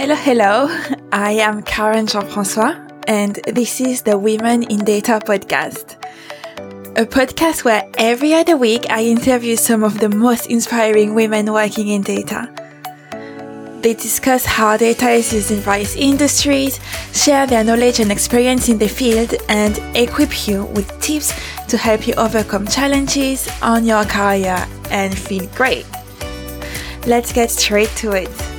Hello, hello. I am Karen Jean-François, and this is the Women in Data podcast. A podcast where every other week I interview some of the most inspiring women working in data. They discuss how data is used in various industries, share their knowledge and experience in the field, and equip you with tips to help you overcome challenges on your career and feel great. Let's get straight to it.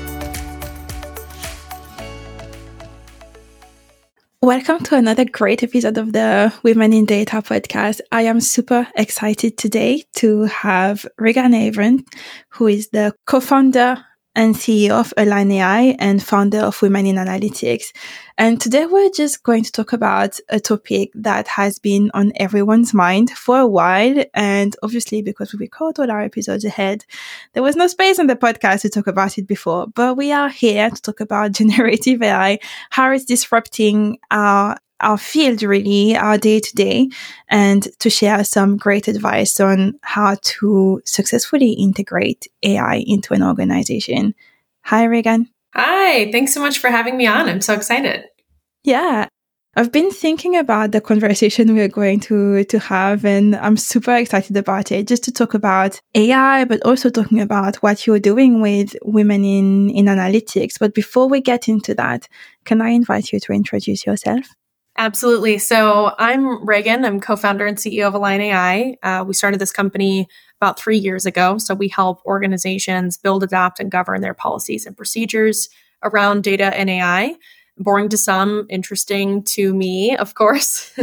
Welcome to another great episode of the Women in Data podcast. I am super excited today to have Rehgan Avon, who is the co-founder and CEO of Align AI and founder of Women in Analytics. And today we're just going to talk about a topic that has been on everyone's mind for a while. And obviously, because we record all our episodes ahead, there was no space on the podcast to talk about it before. But we are here to talk about generative AI, how it's disrupting our our field really, our day to day, and to share some great advice on how to successfully integrate AI into an organization. Hi, Rehgan. Hi, thanks so much for having me on. I'm so excited. Yeah. I've been thinking about the conversation we're going to, to have, and I'm super excited about it just to talk about AI, but also talking about what you're doing with women in, in analytics. But before we get into that, can I invite you to introduce yourself? Absolutely. So I'm Rehgan. I'm co-founder and CEO of Align AI. Uh, we started this company about three years ago. So we help organizations build, adopt, and govern their policies and procedures around data and AI. Boring to some, interesting to me, of course.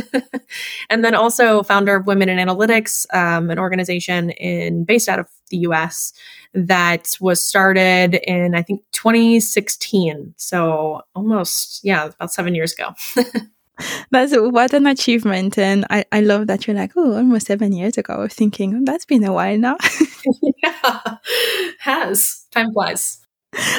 and then also founder of Women in Analytics, um, an organization in based out of the US that was started in I think 2016. So almost yeah, about seven years ago. That's what an achievement. And I, I love that you're like, oh, almost seven years ago. Thinking, oh, that's been a while now. yeah, has. Time flies.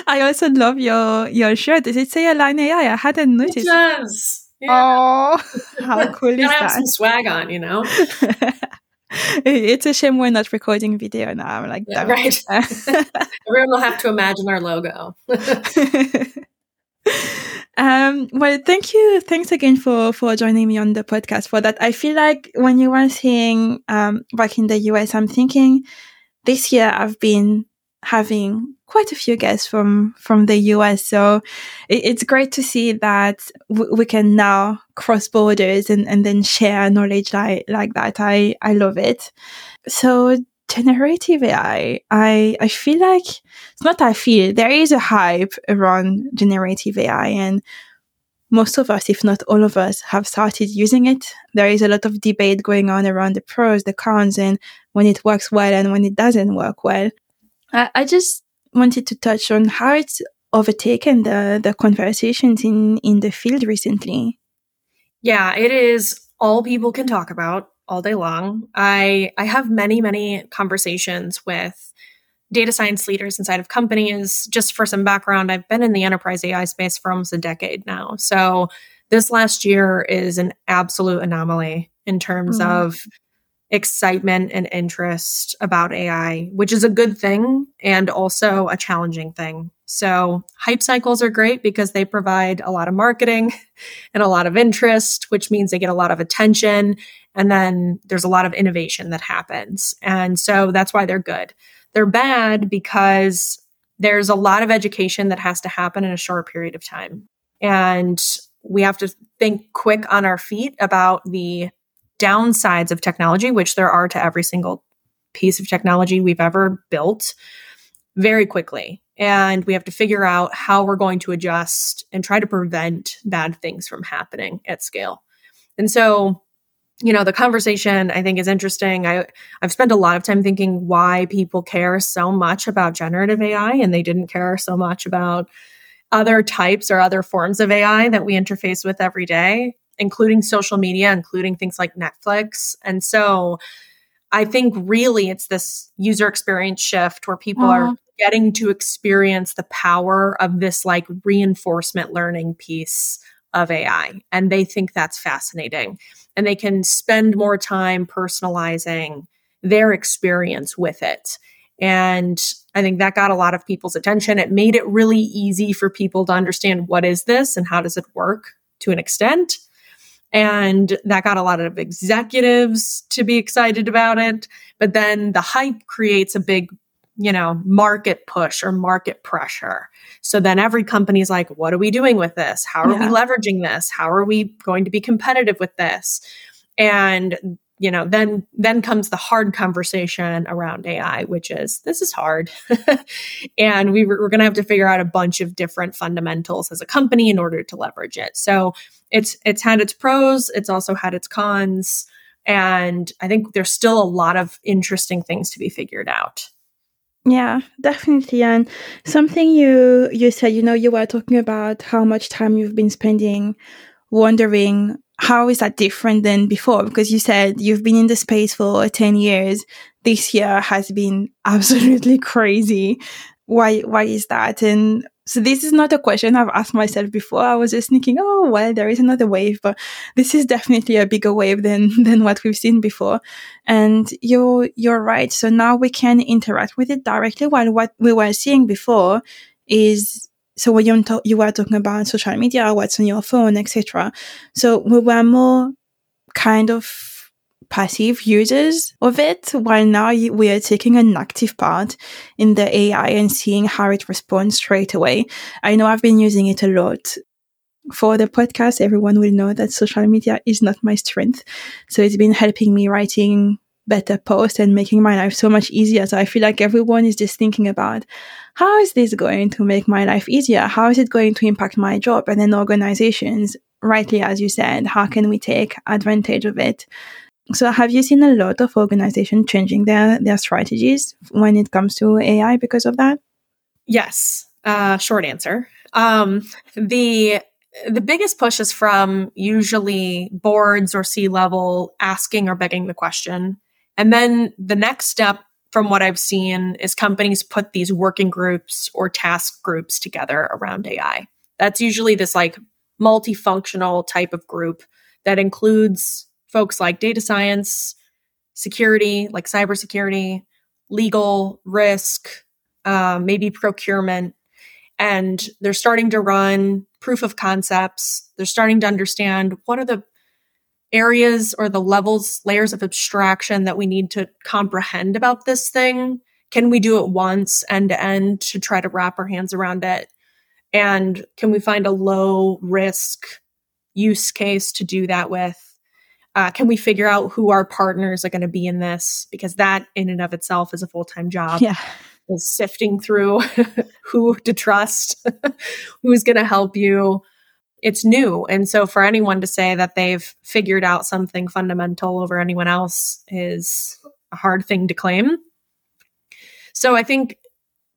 I also love your your shirt. Does it say Align AI? I hadn't noticed. It does. Yeah. Oh, how cool is that? have some swag on, you know? it's a shame we're not recording video now. I'm like, yeah, right. Everyone will have to imagine our logo. Um, well, thank you. Thanks again for, for joining me on the podcast for that. I feel like when you were saying, um, back in the US, I'm thinking this year I've been having quite a few guests from, from the US. So it, it's great to see that w- we can now cross borders and, and then share knowledge like, like that. I, I love it. So generative AI, I, I feel like it's not I feel there is a hype around generative AI and most of us, if not all of us, have started using it. There is a lot of debate going on around the pros, the cons, and when it works well and when it doesn't work well. I, I just wanted to touch on how it's overtaken the, the conversations in, in the field recently. Yeah, it is all people can talk about all day long. I I have many many conversations with data science leaders inside of companies. Just for some background, I've been in the enterprise AI space for almost a decade now. So this last year is an absolute anomaly in terms mm-hmm. of excitement and interest about AI, which is a good thing and also a challenging thing. So, hype cycles are great because they provide a lot of marketing and a lot of interest, which means they get a lot of attention. And then there's a lot of innovation that happens. And so that's why they're good. They're bad because there's a lot of education that has to happen in a short period of time. And we have to think quick on our feet about the downsides of technology, which there are to every single piece of technology we've ever built very quickly. And we have to figure out how we're going to adjust and try to prevent bad things from happening at scale. And so, you know, the conversation I think is interesting. I, I've spent a lot of time thinking why people care so much about generative AI and they didn't care so much about other types or other forms of AI that we interface with every day including social media, including things like Netflix. And so I think really it's this user experience shift where people are mm-hmm. getting to experience the power of this like reinforcement learning piece of AI. And they think that's fascinating. And they can spend more time personalizing their experience with it. And I think that got a lot of people's attention. It made it really easy for people to understand what is this and how does it work to an extent. And that got a lot of executives to be excited about it. But then the hype creates a big, you know, market push or market pressure. So then every company's like, what are we doing with this? How are yeah. we leveraging this? How are we going to be competitive with this? And you know then then comes the hard conversation around ai which is this is hard and we, we're going to have to figure out a bunch of different fundamentals as a company in order to leverage it so it's it's had its pros it's also had its cons and i think there's still a lot of interesting things to be figured out yeah, definitely. And something you you said, you know, you were talking about how much time you've been spending wondering how is that different than before? Because you said you've been in the space for 10 years. This year has been absolutely crazy. Why, why is that? And so this is not a question I've asked myself before. I was just thinking, oh, well, there is another wave, but this is definitely a bigger wave than, than what we've seen before. And you're, you're right. So now we can interact with it directly while what we were seeing before is so when you, you were talking about social media, what's on your phone, etc. So we were more kind of passive users of it, while now we are taking an active part in the AI and seeing how it responds straight away. I know I've been using it a lot for the podcast. Everyone will know that social media is not my strength. So it's been helping me writing better posts and making my life so much easier. So I feel like everyone is just thinking about how is this going to make my life easier? How is it going to impact my job? And then organizations, rightly as you said, how can we take advantage of it? So have you seen a lot of organizations changing their, their strategies when it comes to AI because of that? Yes. Uh, short answer. Um, the the biggest push is from usually boards or C level asking or begging the question. And then the next step from what I've seen is companies put these working groups or task groups together around AI. That's usually this like multifunctional type of group that includes folks like data science, security, like cybersecurity, legal, risk, uh, maybe procurement. And they're starting to run proof of concepts. They're starting to understand what are the areas or the levels, layers of abstraction that we need to comprehend about this thing? Can we do it once end to end to try to wrap our hands around it? And can we find a low risk use case to do that with? Uh, can we figure out who our partners are going to be in this? Because that, in and of itself, is a full time job. Yeah. Is sifting through who to trust, who's going to help you, it's new. And so for anyone to say that they've figured out something fundamental over anyone else is a hard thing to claim. So I think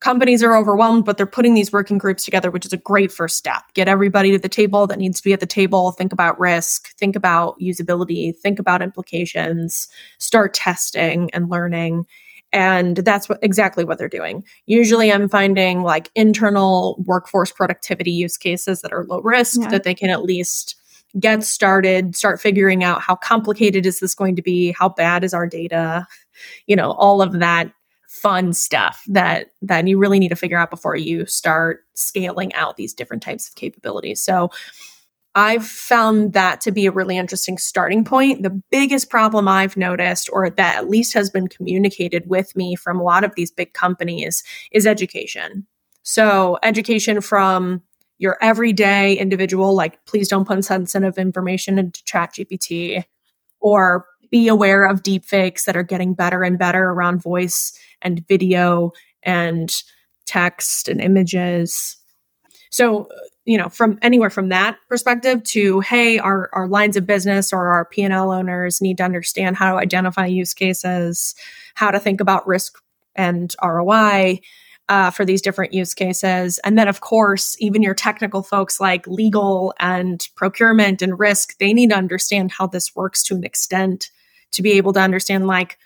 companies are overwhelmed, but they're putting these working groups together, which is a great first step. Get everybody to the table that needs to be at the table. Think about risk, think about usability, think about implications, start testing and learning. And that's what, exactly what they're doing. Usually I'm finding like internal workforce productivity use cases that are low risk yeah. that they can at least get started, start figuring out how complicated is this going to be? How bad is our data? You know, all of that fun stuff that that you really need to figure out before you start scaling out these different types of capabilities. So I've found that to be a really interesting starting point. The biggest problem I've noticed, or that at least has been communicated with me from a lot of these big companies, is education. So, education from your everyday individual, like please don't put sensitive information into ChatGPT, or be aware of deepfakes that are getting better and better around voice and video and text and images. So, you know, from anywhere from that perspective to, hey, our, our lines of business or our P&L owners need to understand how to identify use cases, how to think about risk and ROI uh, for these different use cases. And then, of course, even your technical folks like legal and procurement and risk, they need to understand how this works to an extent to be able to understand, like,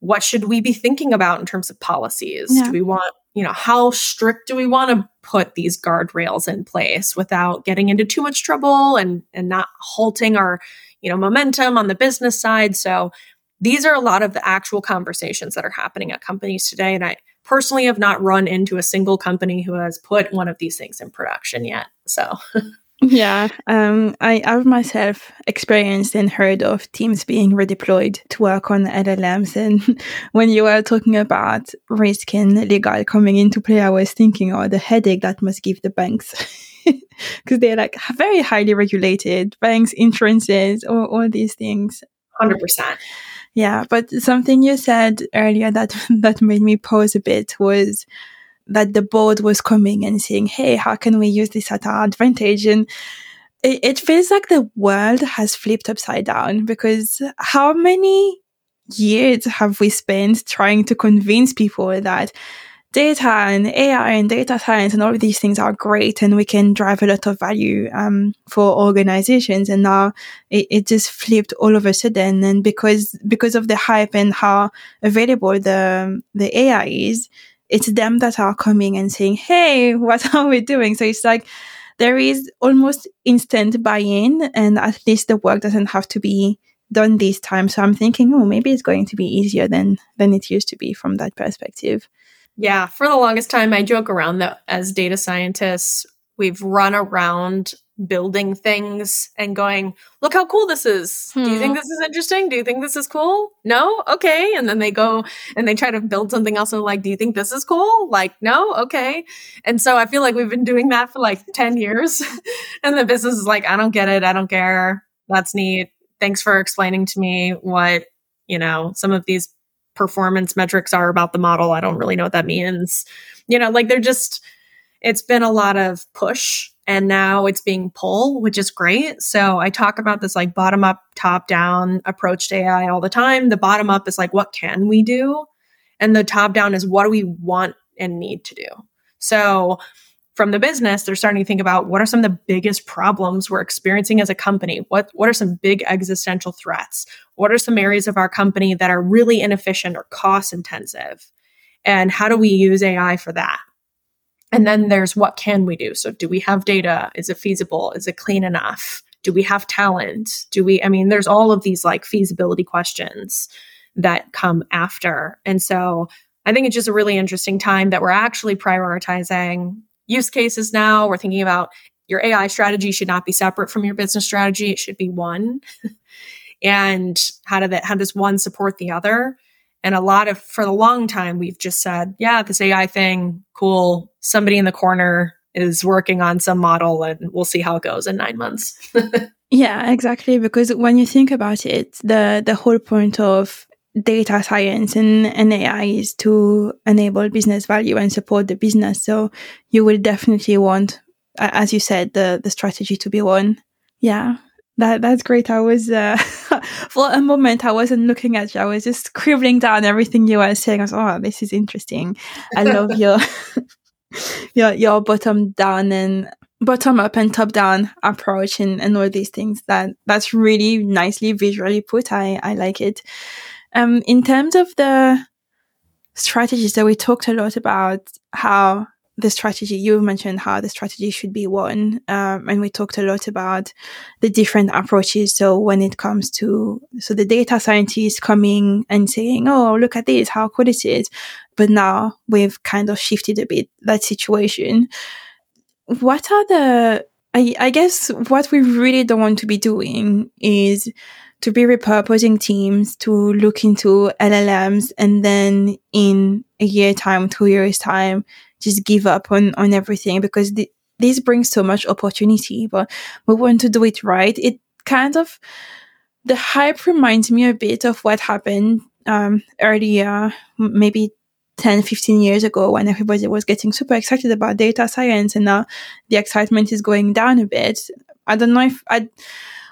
what should we be thinking about in terms of policies? Yeah. Do we want you know, how strict do we want to put these guardrails in place without getting into too much trouble and and not halting our, you know, momentum on the business side. So these are a lot of the actual conversations that are happening at companies today and I personally have not run into a single company who has put one of these things in production yet. So yeah, um, I have myself experienced and heard of teams being redeployed to work on LLMs. And when you were talking about risk and legal coming into play, I was thinking, oh, the headache that must give the banks. Because they're like very highly regulated banks, insurances, all, all these things. 100%. Yeah, but something you said earlier that that made me pause a bit was that the board was coming and saying, Hey, how can we use this at our advantage? And it, it feels like the world has flipped upside down because how many years have we spent trying to convince people that data and AI and data science and all of these things are great and we can drive a lot of value um, for organizations. And now it, it, just flipped all of a sudden. And because because of the hype and how available the the AI is, it's them that are coming and saying, Hey, what are we doing? So it's like, there is almost instant buy-in and at least the work doesn't have to be done this time. So I'm thinking, oh, maybe it's going to be easier than, than it used to be from that perspective. Yeah. For the longest time, I joke around that as data scientists, we've run around building things and going, look how cool this is. Hmm. Do you think hmm. this is interesting? Do you think this is cool? No? Okay. And then they go and they try to build something else and like, do you think this is cool? Like, no? Okay. And so I feel like we've been doing that for like 10 years. and the business is like, I don't get it. I don't care. That's neat. Thanks for explaining to me what, you know, some of these performance metrics are about the model. I don't really know what that means. You know, like they're just, it's been a lot of push and now it's being pull, which is great. So I talk about this like bottom up, top down approach to AI all the time. The bottom up is like, what can we do? And the top down is what do we want and need to do? So from the business, they're starting to think about what are some of the biggest problems we're experiencing as a company? What, what are some big existential threats? What are some areas of our company that are really inefficient or cost intensive? And how do we use AI for that? And then there's what can we do? So do we have data? Is it feasible? Is it clean enough? Do we have talent? Do we, I mean, there's all of these like feasibility questions that come after. And so I think it's just a really interesting time that we're actually prioritizing use cases now. We're thinking about your AI strategy should not be separate from your business strategy. It should be one. and how do that, how does one support the other? And a lot of, for the long time, we've just said, yeah, this AI thing, cool. Somebody in the corner is working on some model and we'll see how it goes in nine months. yeah, exactly. Because when you think about it, the, the whole point of data science and, and AI is to enable business value and support the business. So you will definitely want, as you said, the, the strategy to be one. Yeah. That that's great. I was uh, for a moment I wasn't looking at you. I was just scribbling down everything you were saying. I was, oh, this is interesting. I love your your your bottom down and bottom up and top down approach and, and all these things. That that's really nicely visually put. I I like it. Um, in terms of the strategies that we talked a lot about how the strategy you mentioned how the strategy should be one um, and we talked a lot about the different approaches. So when it comes to so the data scientists coming and saying oh look at this how cool it is but now we've kind of shifted a bit that situation. What are the I, I guess what we really don't want to be doing is to be repurposing teams to look into LLMs and then in a year time, two years time, just give up on, on everything because the, this brings so much opportunity, but we want to do it right. It kind of, the hype reminds me a bit of what happened um, earlier, maybe 10, 15 years ago when everybody was getting super excited about data science and now the excitement is going down a bit. I don't know if I,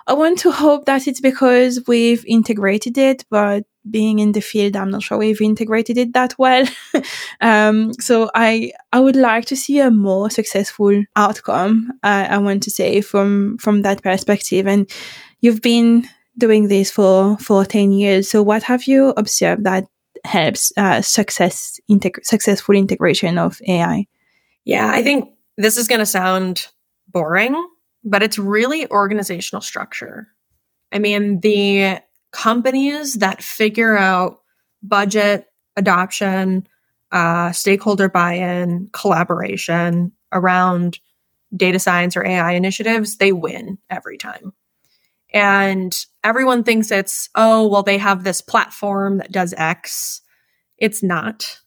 I want to hope that it's because we've integrated it, but being in the field, I'm not sure we've integrated it that well. um, so I, I would like to see a more successful outcome. Uh, I want to say from, from that perspective. And you've been doing this for, for 10 years. So what have you observed that helps, uh, success, integ- successful integration of AI? Yeah, I think this is going to sound boring but it's really organizational structure. I mean, the companies that figure out budget, adoption, uh, stakeholder buy in, collaboration around data science or AI initiatives, they win every time. And everyone thinks it's, oh, well, they have this platform that does X. It's not.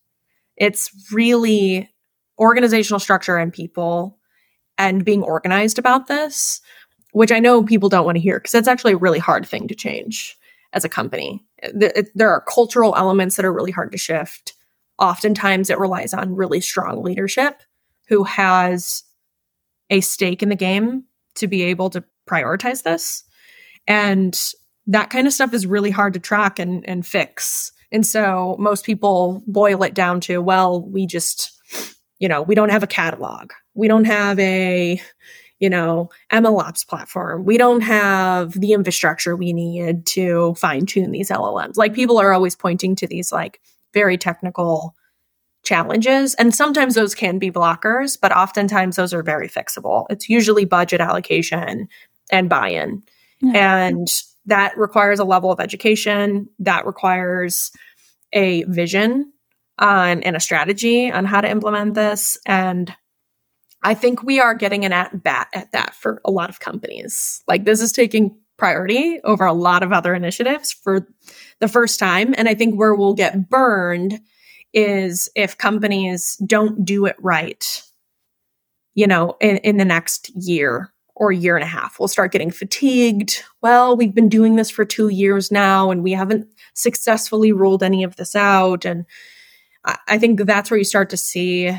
It's really organizational structure and people and being organized about this, which I know people don't want to hear because it's actually a really hard thing to change as a company. There are cultural elements that are really hard to shift. Oftentimes, it relies on really strong leadership who has a stake in the game to be able to prioritize this. And that kind of stuff is really hard to track and, and fix. And so most people boil it down to, well, we just, you know, we don't have a catalog. We don't have a, you know, MLOps platform. We don't have the infrastructure we need to fine tune these LLMs. Like people are always pointing to these like very technical challenges. And sometimes those can be blockers, but oftentimes those are very fixable. It's usually budget allocation and buy in. And that requires a level of education, that requires a vision on and a strategy on how to implement this. And I think we are getting an at bat at that for a lot of companies. Like this is taking priority over a lot of other initiatives for the first time. And I think where we'll get burned is if companies don't do it right, you know, in, in the next year or year and a half. We'll start getting fatigued. Well, we've been doing this for two years now and we haven't successfully rolled any of this out. And I, I think that's where you start to see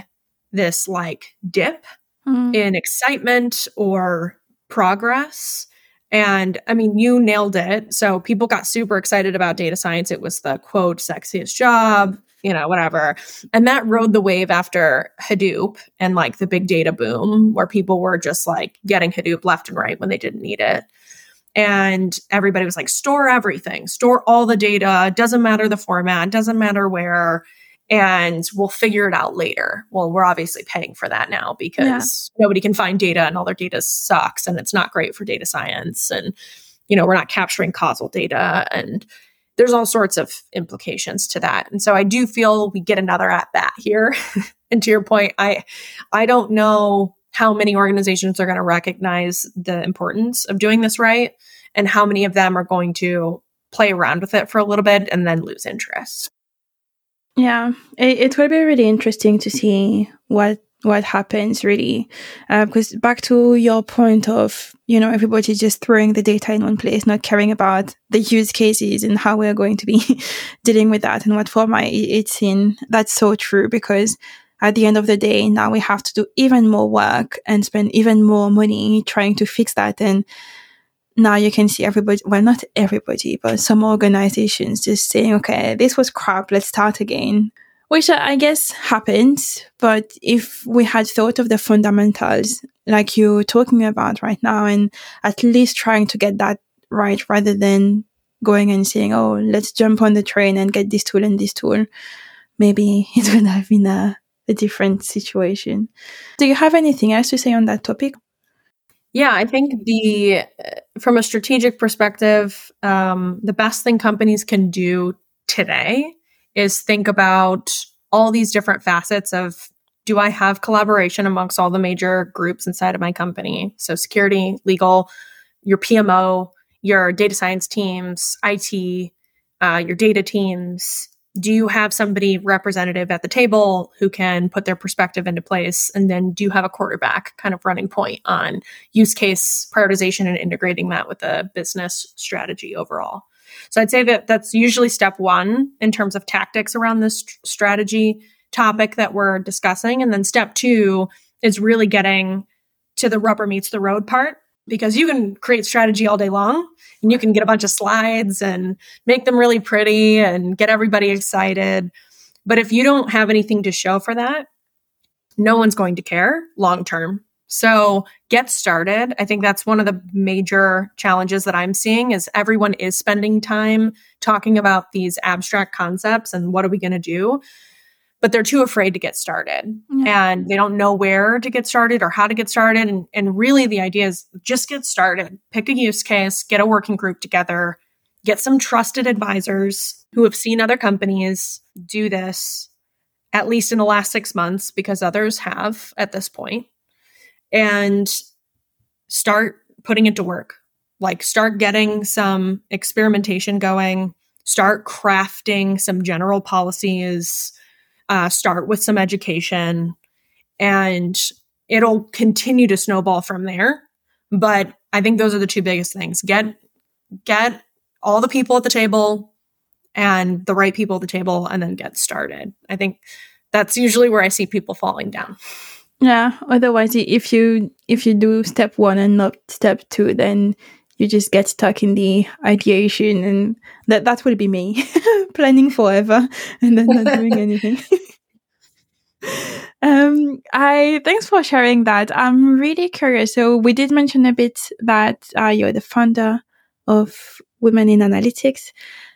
this like dip mm. in excitement or progress. And I mean, you nailed it. So people got super excited about data science. It was the quote, sexiest job you know, whatever. And that rode the wave after Hadoop and like the big data boom, where people were just like getting Hadoop left and right when they didn't need it. And everybody was like, store everything, store all the data, doesn't matter the format, doesn't matter where, and we'll figure it out later. Well, we're obviously paying for that now because yeah. nobody can find data and all their data sucks and it's not great for data science. And, you know, we're not capturing causal data and, there's all sorts of implications to that. And so I do feel we get another at bat here. and to your point, I I don't know how many organizations are going to recognize the importance of doing this right and how many of them are going to play around with it for a little bit and then lose interest. Yeah, it, it will be really interesting to see what what happens really. Uh, because back to your point of you know everybody just throwing the data in one place not caring about the use cases and how we're going to be dealing with that and what format it's in that's so true because at the end of the day now we have to do even more work and spend even more money trying to fix that and now you can see everybody well not everybody but some organizations just saying okay this was crap let's start again which I guess happens. But if we had thought of the fundamentals, like you're talking about right now, and at least trying to get that right rather than going and saying, oh, let's jump on the train and get this tool and this tool, maybe it would have been a, a different situation. Do you have anything else to say on that topic? Yeah, I think the from a strategic perspective, um, the best thing companies can do today is think about all these different facets of do I have collaboration amongst all the major groups inside of my company? So, security, legal, your PMO, your data science teams, IT, uh, your data teams. Do you have somebody representative at the table who can put their perspective into place? And then do you have a quarterback kind of running point on use case prioritization and integrating that with the business strategy overall? So I'd say that that's usually step one in terms of tactics around this strategy topic that we're discussing. And then step two is really getting to the rubber meets the road part because you can create strategy all day long and you can get a bunch of slides and make them really pretty and get everybody excited. But if you don't have anything to show for that, no one's going to care long term so get started. I think that's one of the major challenges that I'm seeing is everyone is spending time talking about these abstract concepts and what are we going to do? But they're too afraid to get started and they don't know where to get started or how to get started. And, and really the idea is just get started, pick a use case, get a working group together, get some trusted advisors who have seen other companies do this at least in the last six months, because others have at this point, and start putting it to work. Like, start getting some experimentation going, start crafting some general policies, uh, start with some education, and it'll continue to snowball from there. But I think those are the two biggest things. Get get all the people at the table and the right people at the table and then get started. I think that's usually where I see people falling down. Yeah, otherwise if you if you do step 1 and not step 2 then you just get stuck in the ideation and that that would be me planning forever and then not doing anything. Um i thanks for sharing that. I'm really curious. So we did mention a bit that uh, you're the founder of women in analytics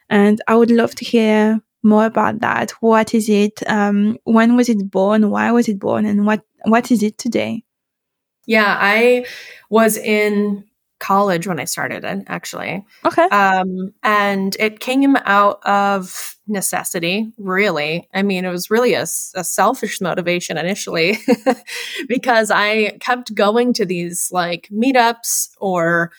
and i would love to hear more about that. What is it? Um when was it born? Why was it born? And what what is it today? Yeah i was in college when I started it, actually. Okay. Um, and it came out of necessity, really. I mean, it was really a, a selfish motivation initially because I kept going to these like meetups or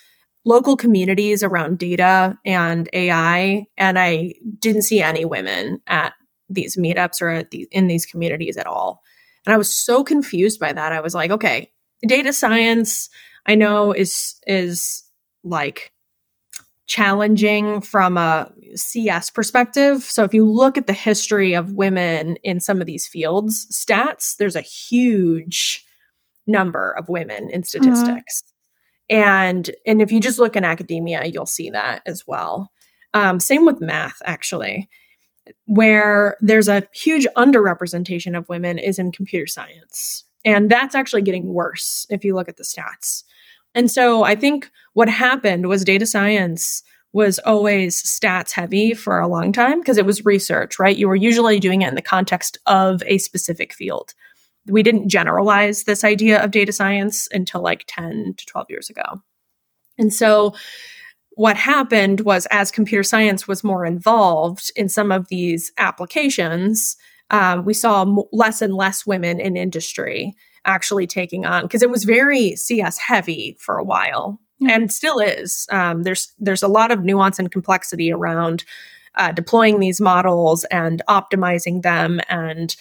local communities around data and AI, and I didn't see any women at these meetups or at the, in these communities at all. And I was so confused by that. I was like, okay, data science I know is is like challenging from a CS perspective. So if you look at the history of women in some of these fields stats, there's a huge number of women in mm-hmm. statistics. Mm-hmm. And and if you just look in academia, you'll see that as well. Um, same with math, actually, where there's a huge underrepresentation of women is in computer science. And that's actually getting worse if you look at the stats. And so I think what happened was data science was always stats heavy for a long time because it was research, right? You were usually doing it in the context of a specific field. We didn't generalize this idea of data science until like 10 to 12 years ago. And so what happened was as computer science was more involved in some of these applications, um, we saw less and less women in industry actually taking on because it was very CS heavy for a while mm-hmm. and still is. Um, there's there's a lot of nuance and complexity around uh, deploying these models and optimizing them and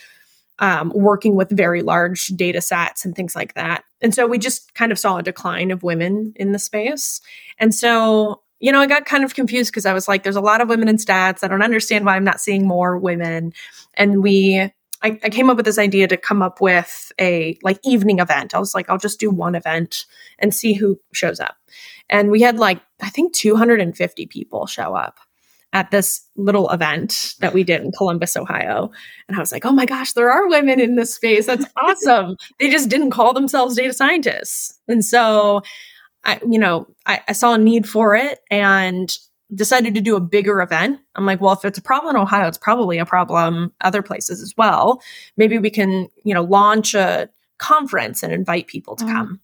um, working with very large data sets and things like that. And so we just kind of saw a decline of women in the space. And so, you know, I got kind of confused because I was like, there's a lot of women in stats. I don't understand why I'm not seeing more women. And we I, I came up with this idea to come up with a like evening event. I was like, I'll just do one event and see who shows up. And we had like, I think 250 people show up at this little event that we did in Columbus, Ohio. And I was like, oh my gosh, there are women in this space. That's awesome. they just didn't call themselves data scientists. And so I, you know, I, I saw a need for it and decided to do a bigger event. I'm like, well, if it's a problem in Ohio, it's probably a problem other places as well. Maybe we can, you know, launch a conference and invite people to mm. come.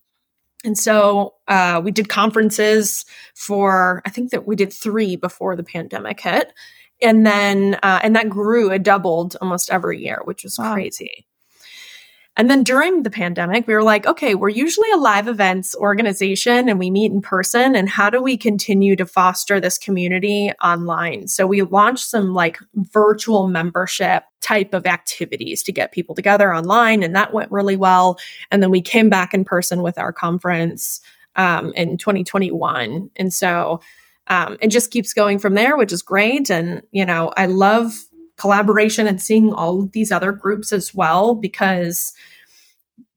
And so uh, we did conferences for, I think that we did three before the pandemic hit. And then, uh, and that grew, it doubled almost every year, which was wow. crazy. And then during the pandemic, we were like, okay, we're usually a live events organization and we meet in person. And how do we continue to foster this community online? So we launched some like virtual membership type of activities to get people together online. And that went really well. And then we came back in person with our conference um, in 2021. And so um, it just keeps going from there, which is great. And, you know, I love collaboration and seeing all of these other groups as well because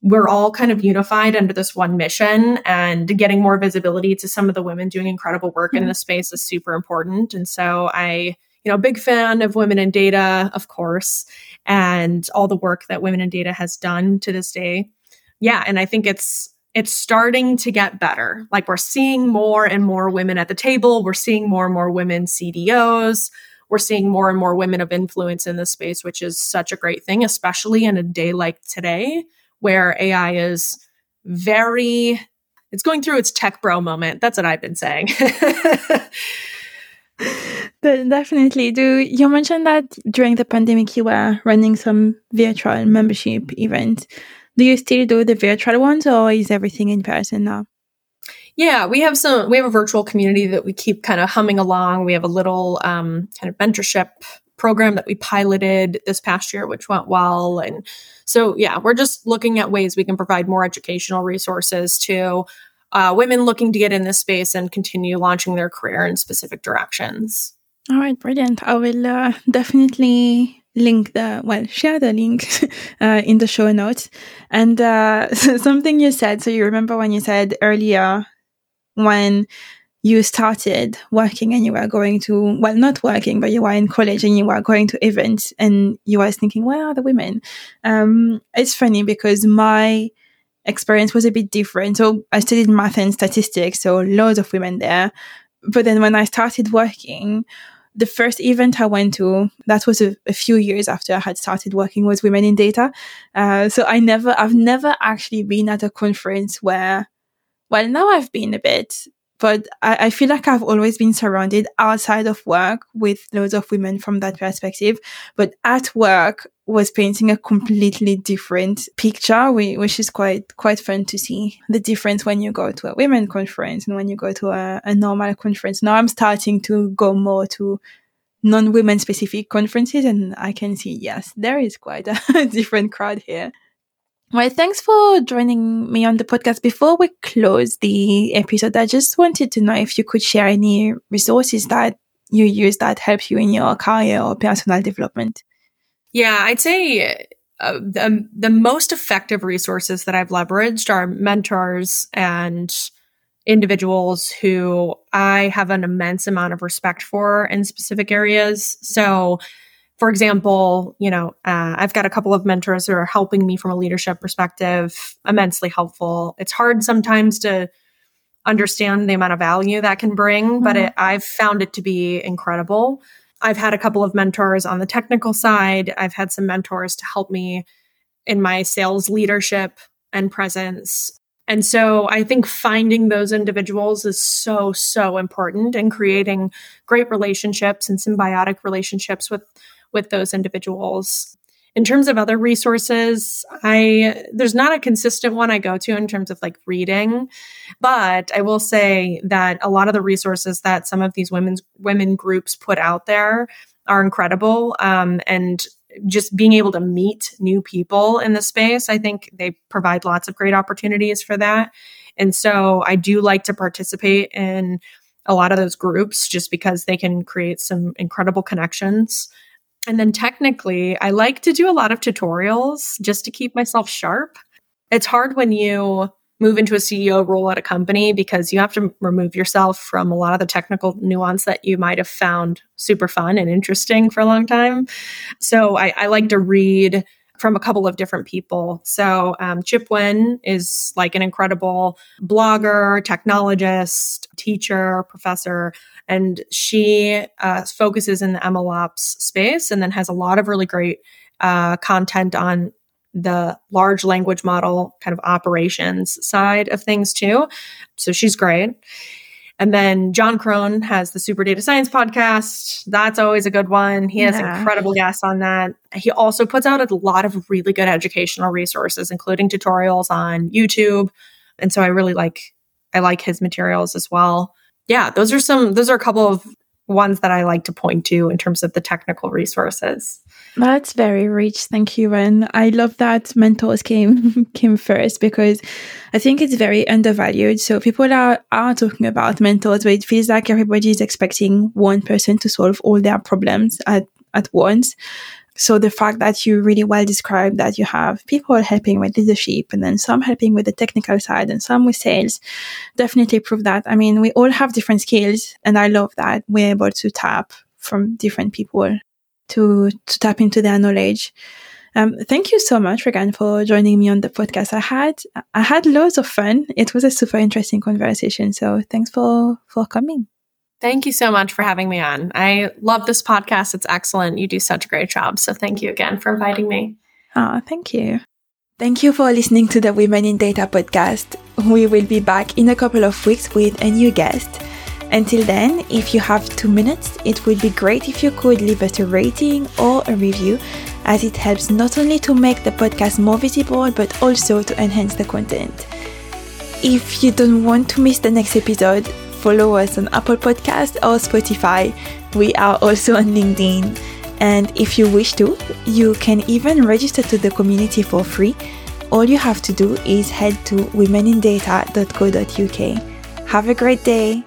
we're all kind of unified under this one mission and getting more visibility to some of the women doing incredible work mm-hmm. in this space is super important. And so i you know big fan of women in data of course and all the work that women in data has done to this day. Yeah and i think it's it's starting to get better. Like we're seeing more and more women at the table. We're seeing more and more women cdos we're seeing more and more women of influence in this space, which is such a great thing, especially in a day like today where AI is very, it's going through its tech bro moment. That's what I've been saying. Definitely. Do you mentioned that during the pandemic you were running some virtual membership events? Do you still do the virtual ones, or is everything in person now? Yeah, we have some. We have a virtual community that we keep kind of humming along. We have a little um, kind of mentorship program that we piloted this past year, which went well. And so, yeah, we're just looking at ways we can provide more educational resources to uh, women looking to get in this space and continue launching their career in specific directions. All right, brilliant. I will uh, definitely link the well share the link uh, in the show notes and uh, something you said so you remember when you said earlier when you started working and you were going to well not working but you were in college and you were going to events and you were thinking where are the women? Um, it's funny because my experience was a bit different. So i studied math and statistics so loads of women there. But then when i started working the first event I went to, that was a, a, few years after I had started working with women in data. Uh, so I never, I've never actually been at a conference where, well, now I've been a bit, but I, I, feel like I've always been surrounded outside of work with loads of women from that perspective. But at work was painting a completely different picture, which is quite, quite fun to see the difference when you go to a women conference and when you go to a, a normal conference. Now I'm starting to go more to non-women specific conferences and I can see, yes, there is quite a different crowd here. Well, thanks for joining me on the podcast. Before we close the episode, I just wanted to know if you could share any resources that you use that help you in your career or personal development. Yeah, I'd say uh, the, the most effective resources that I've leveraged are mentors and individuals who I have an immense amount of respect for in specific areas. So, for example, you know, uh, I've got a couple of mentors who are helping me from a leadership perspective, immensely helpful. It's hard sometimes to understand the amount of value that can bring, mm-hmm. but it, I've found it to be incredible. I've had a couple of mentors on the technical side. I've had some mentors to help me in my sales leadership and presence. And so I think finding those individuals is so, so important and creating great relationships and symbiotic relationships with with those individuals. In terms of other resources, I there's not a consistent one I go to in terms of like reading, but I will say that a lot of the resources that some of these women's women groups put out there are incredible. Um, and just being able to meet new people in the space, I think they provide lots of great opportunities for that. And so I do like to participate in a lot of those groups just because they can create some incredible connections. And then technically, I like to do a lot of tutorials just to keep myself sharp. It's hard when you move into a CEO role at a company because you have to remove yourself from a lot of the technical nuance that you might have found super fun and interesting for a long time. So I, I like to read from a couple of different people. So um, Chip Huyen is like an incredible blogger, technologist, teacher, professor, and she uh, focuses in the MLOps space and then has a lot of really great uh, content on the large language model kind of operations side of things too. So she's great. And then Jon Krohn has the Super Data Science podcast. That's always a good one. He has yeah. incredible guests on that. He also puts out a lot of really good educational resources, including tutorials on YouTube. And so I really like I like his materials as well. Yeah, those are some those are a couple of ones that I like to point to in terms of the technical resources. That's very rich. Thank you. And I love that mentors came came first because I think it's very undervalued. So people are, are talking about mentors, but it feels like everybody is expecting one person to solve all their problems at, at once. So the fact that you really well described that you have people helping with leadership and then some helping with the technical side and some with sales definitely prove that. I mean, we all have different skills and I love that we're able to tap from different people to, to tap into their knowledge. Um, thank you so much, Rehgan, for joining me on the podcast. I had I had loads of fun. It was a super interesting conversation. So thanks for for coming. Thank you so much for having me on. I love this podcast. It's excellent. You do such a great job. So thank you again for inviting me. Oh, thank you. Thank you for listening to the Women in Data podcast. We will be back in a couple of weeks with a new guest. Until then, if you have two minutes, it would be great if you could leave us a rating or a review, as it helps not only to make the podcast more visible, but also to enhance the content. If you don't want to miss the next episode, follow us on Apple Podcast or Spotify. We are also on LinkedIn. And if you wish to, you can even register to the community for free. All you have to do is head to womenindata.co.uk. Have a great day.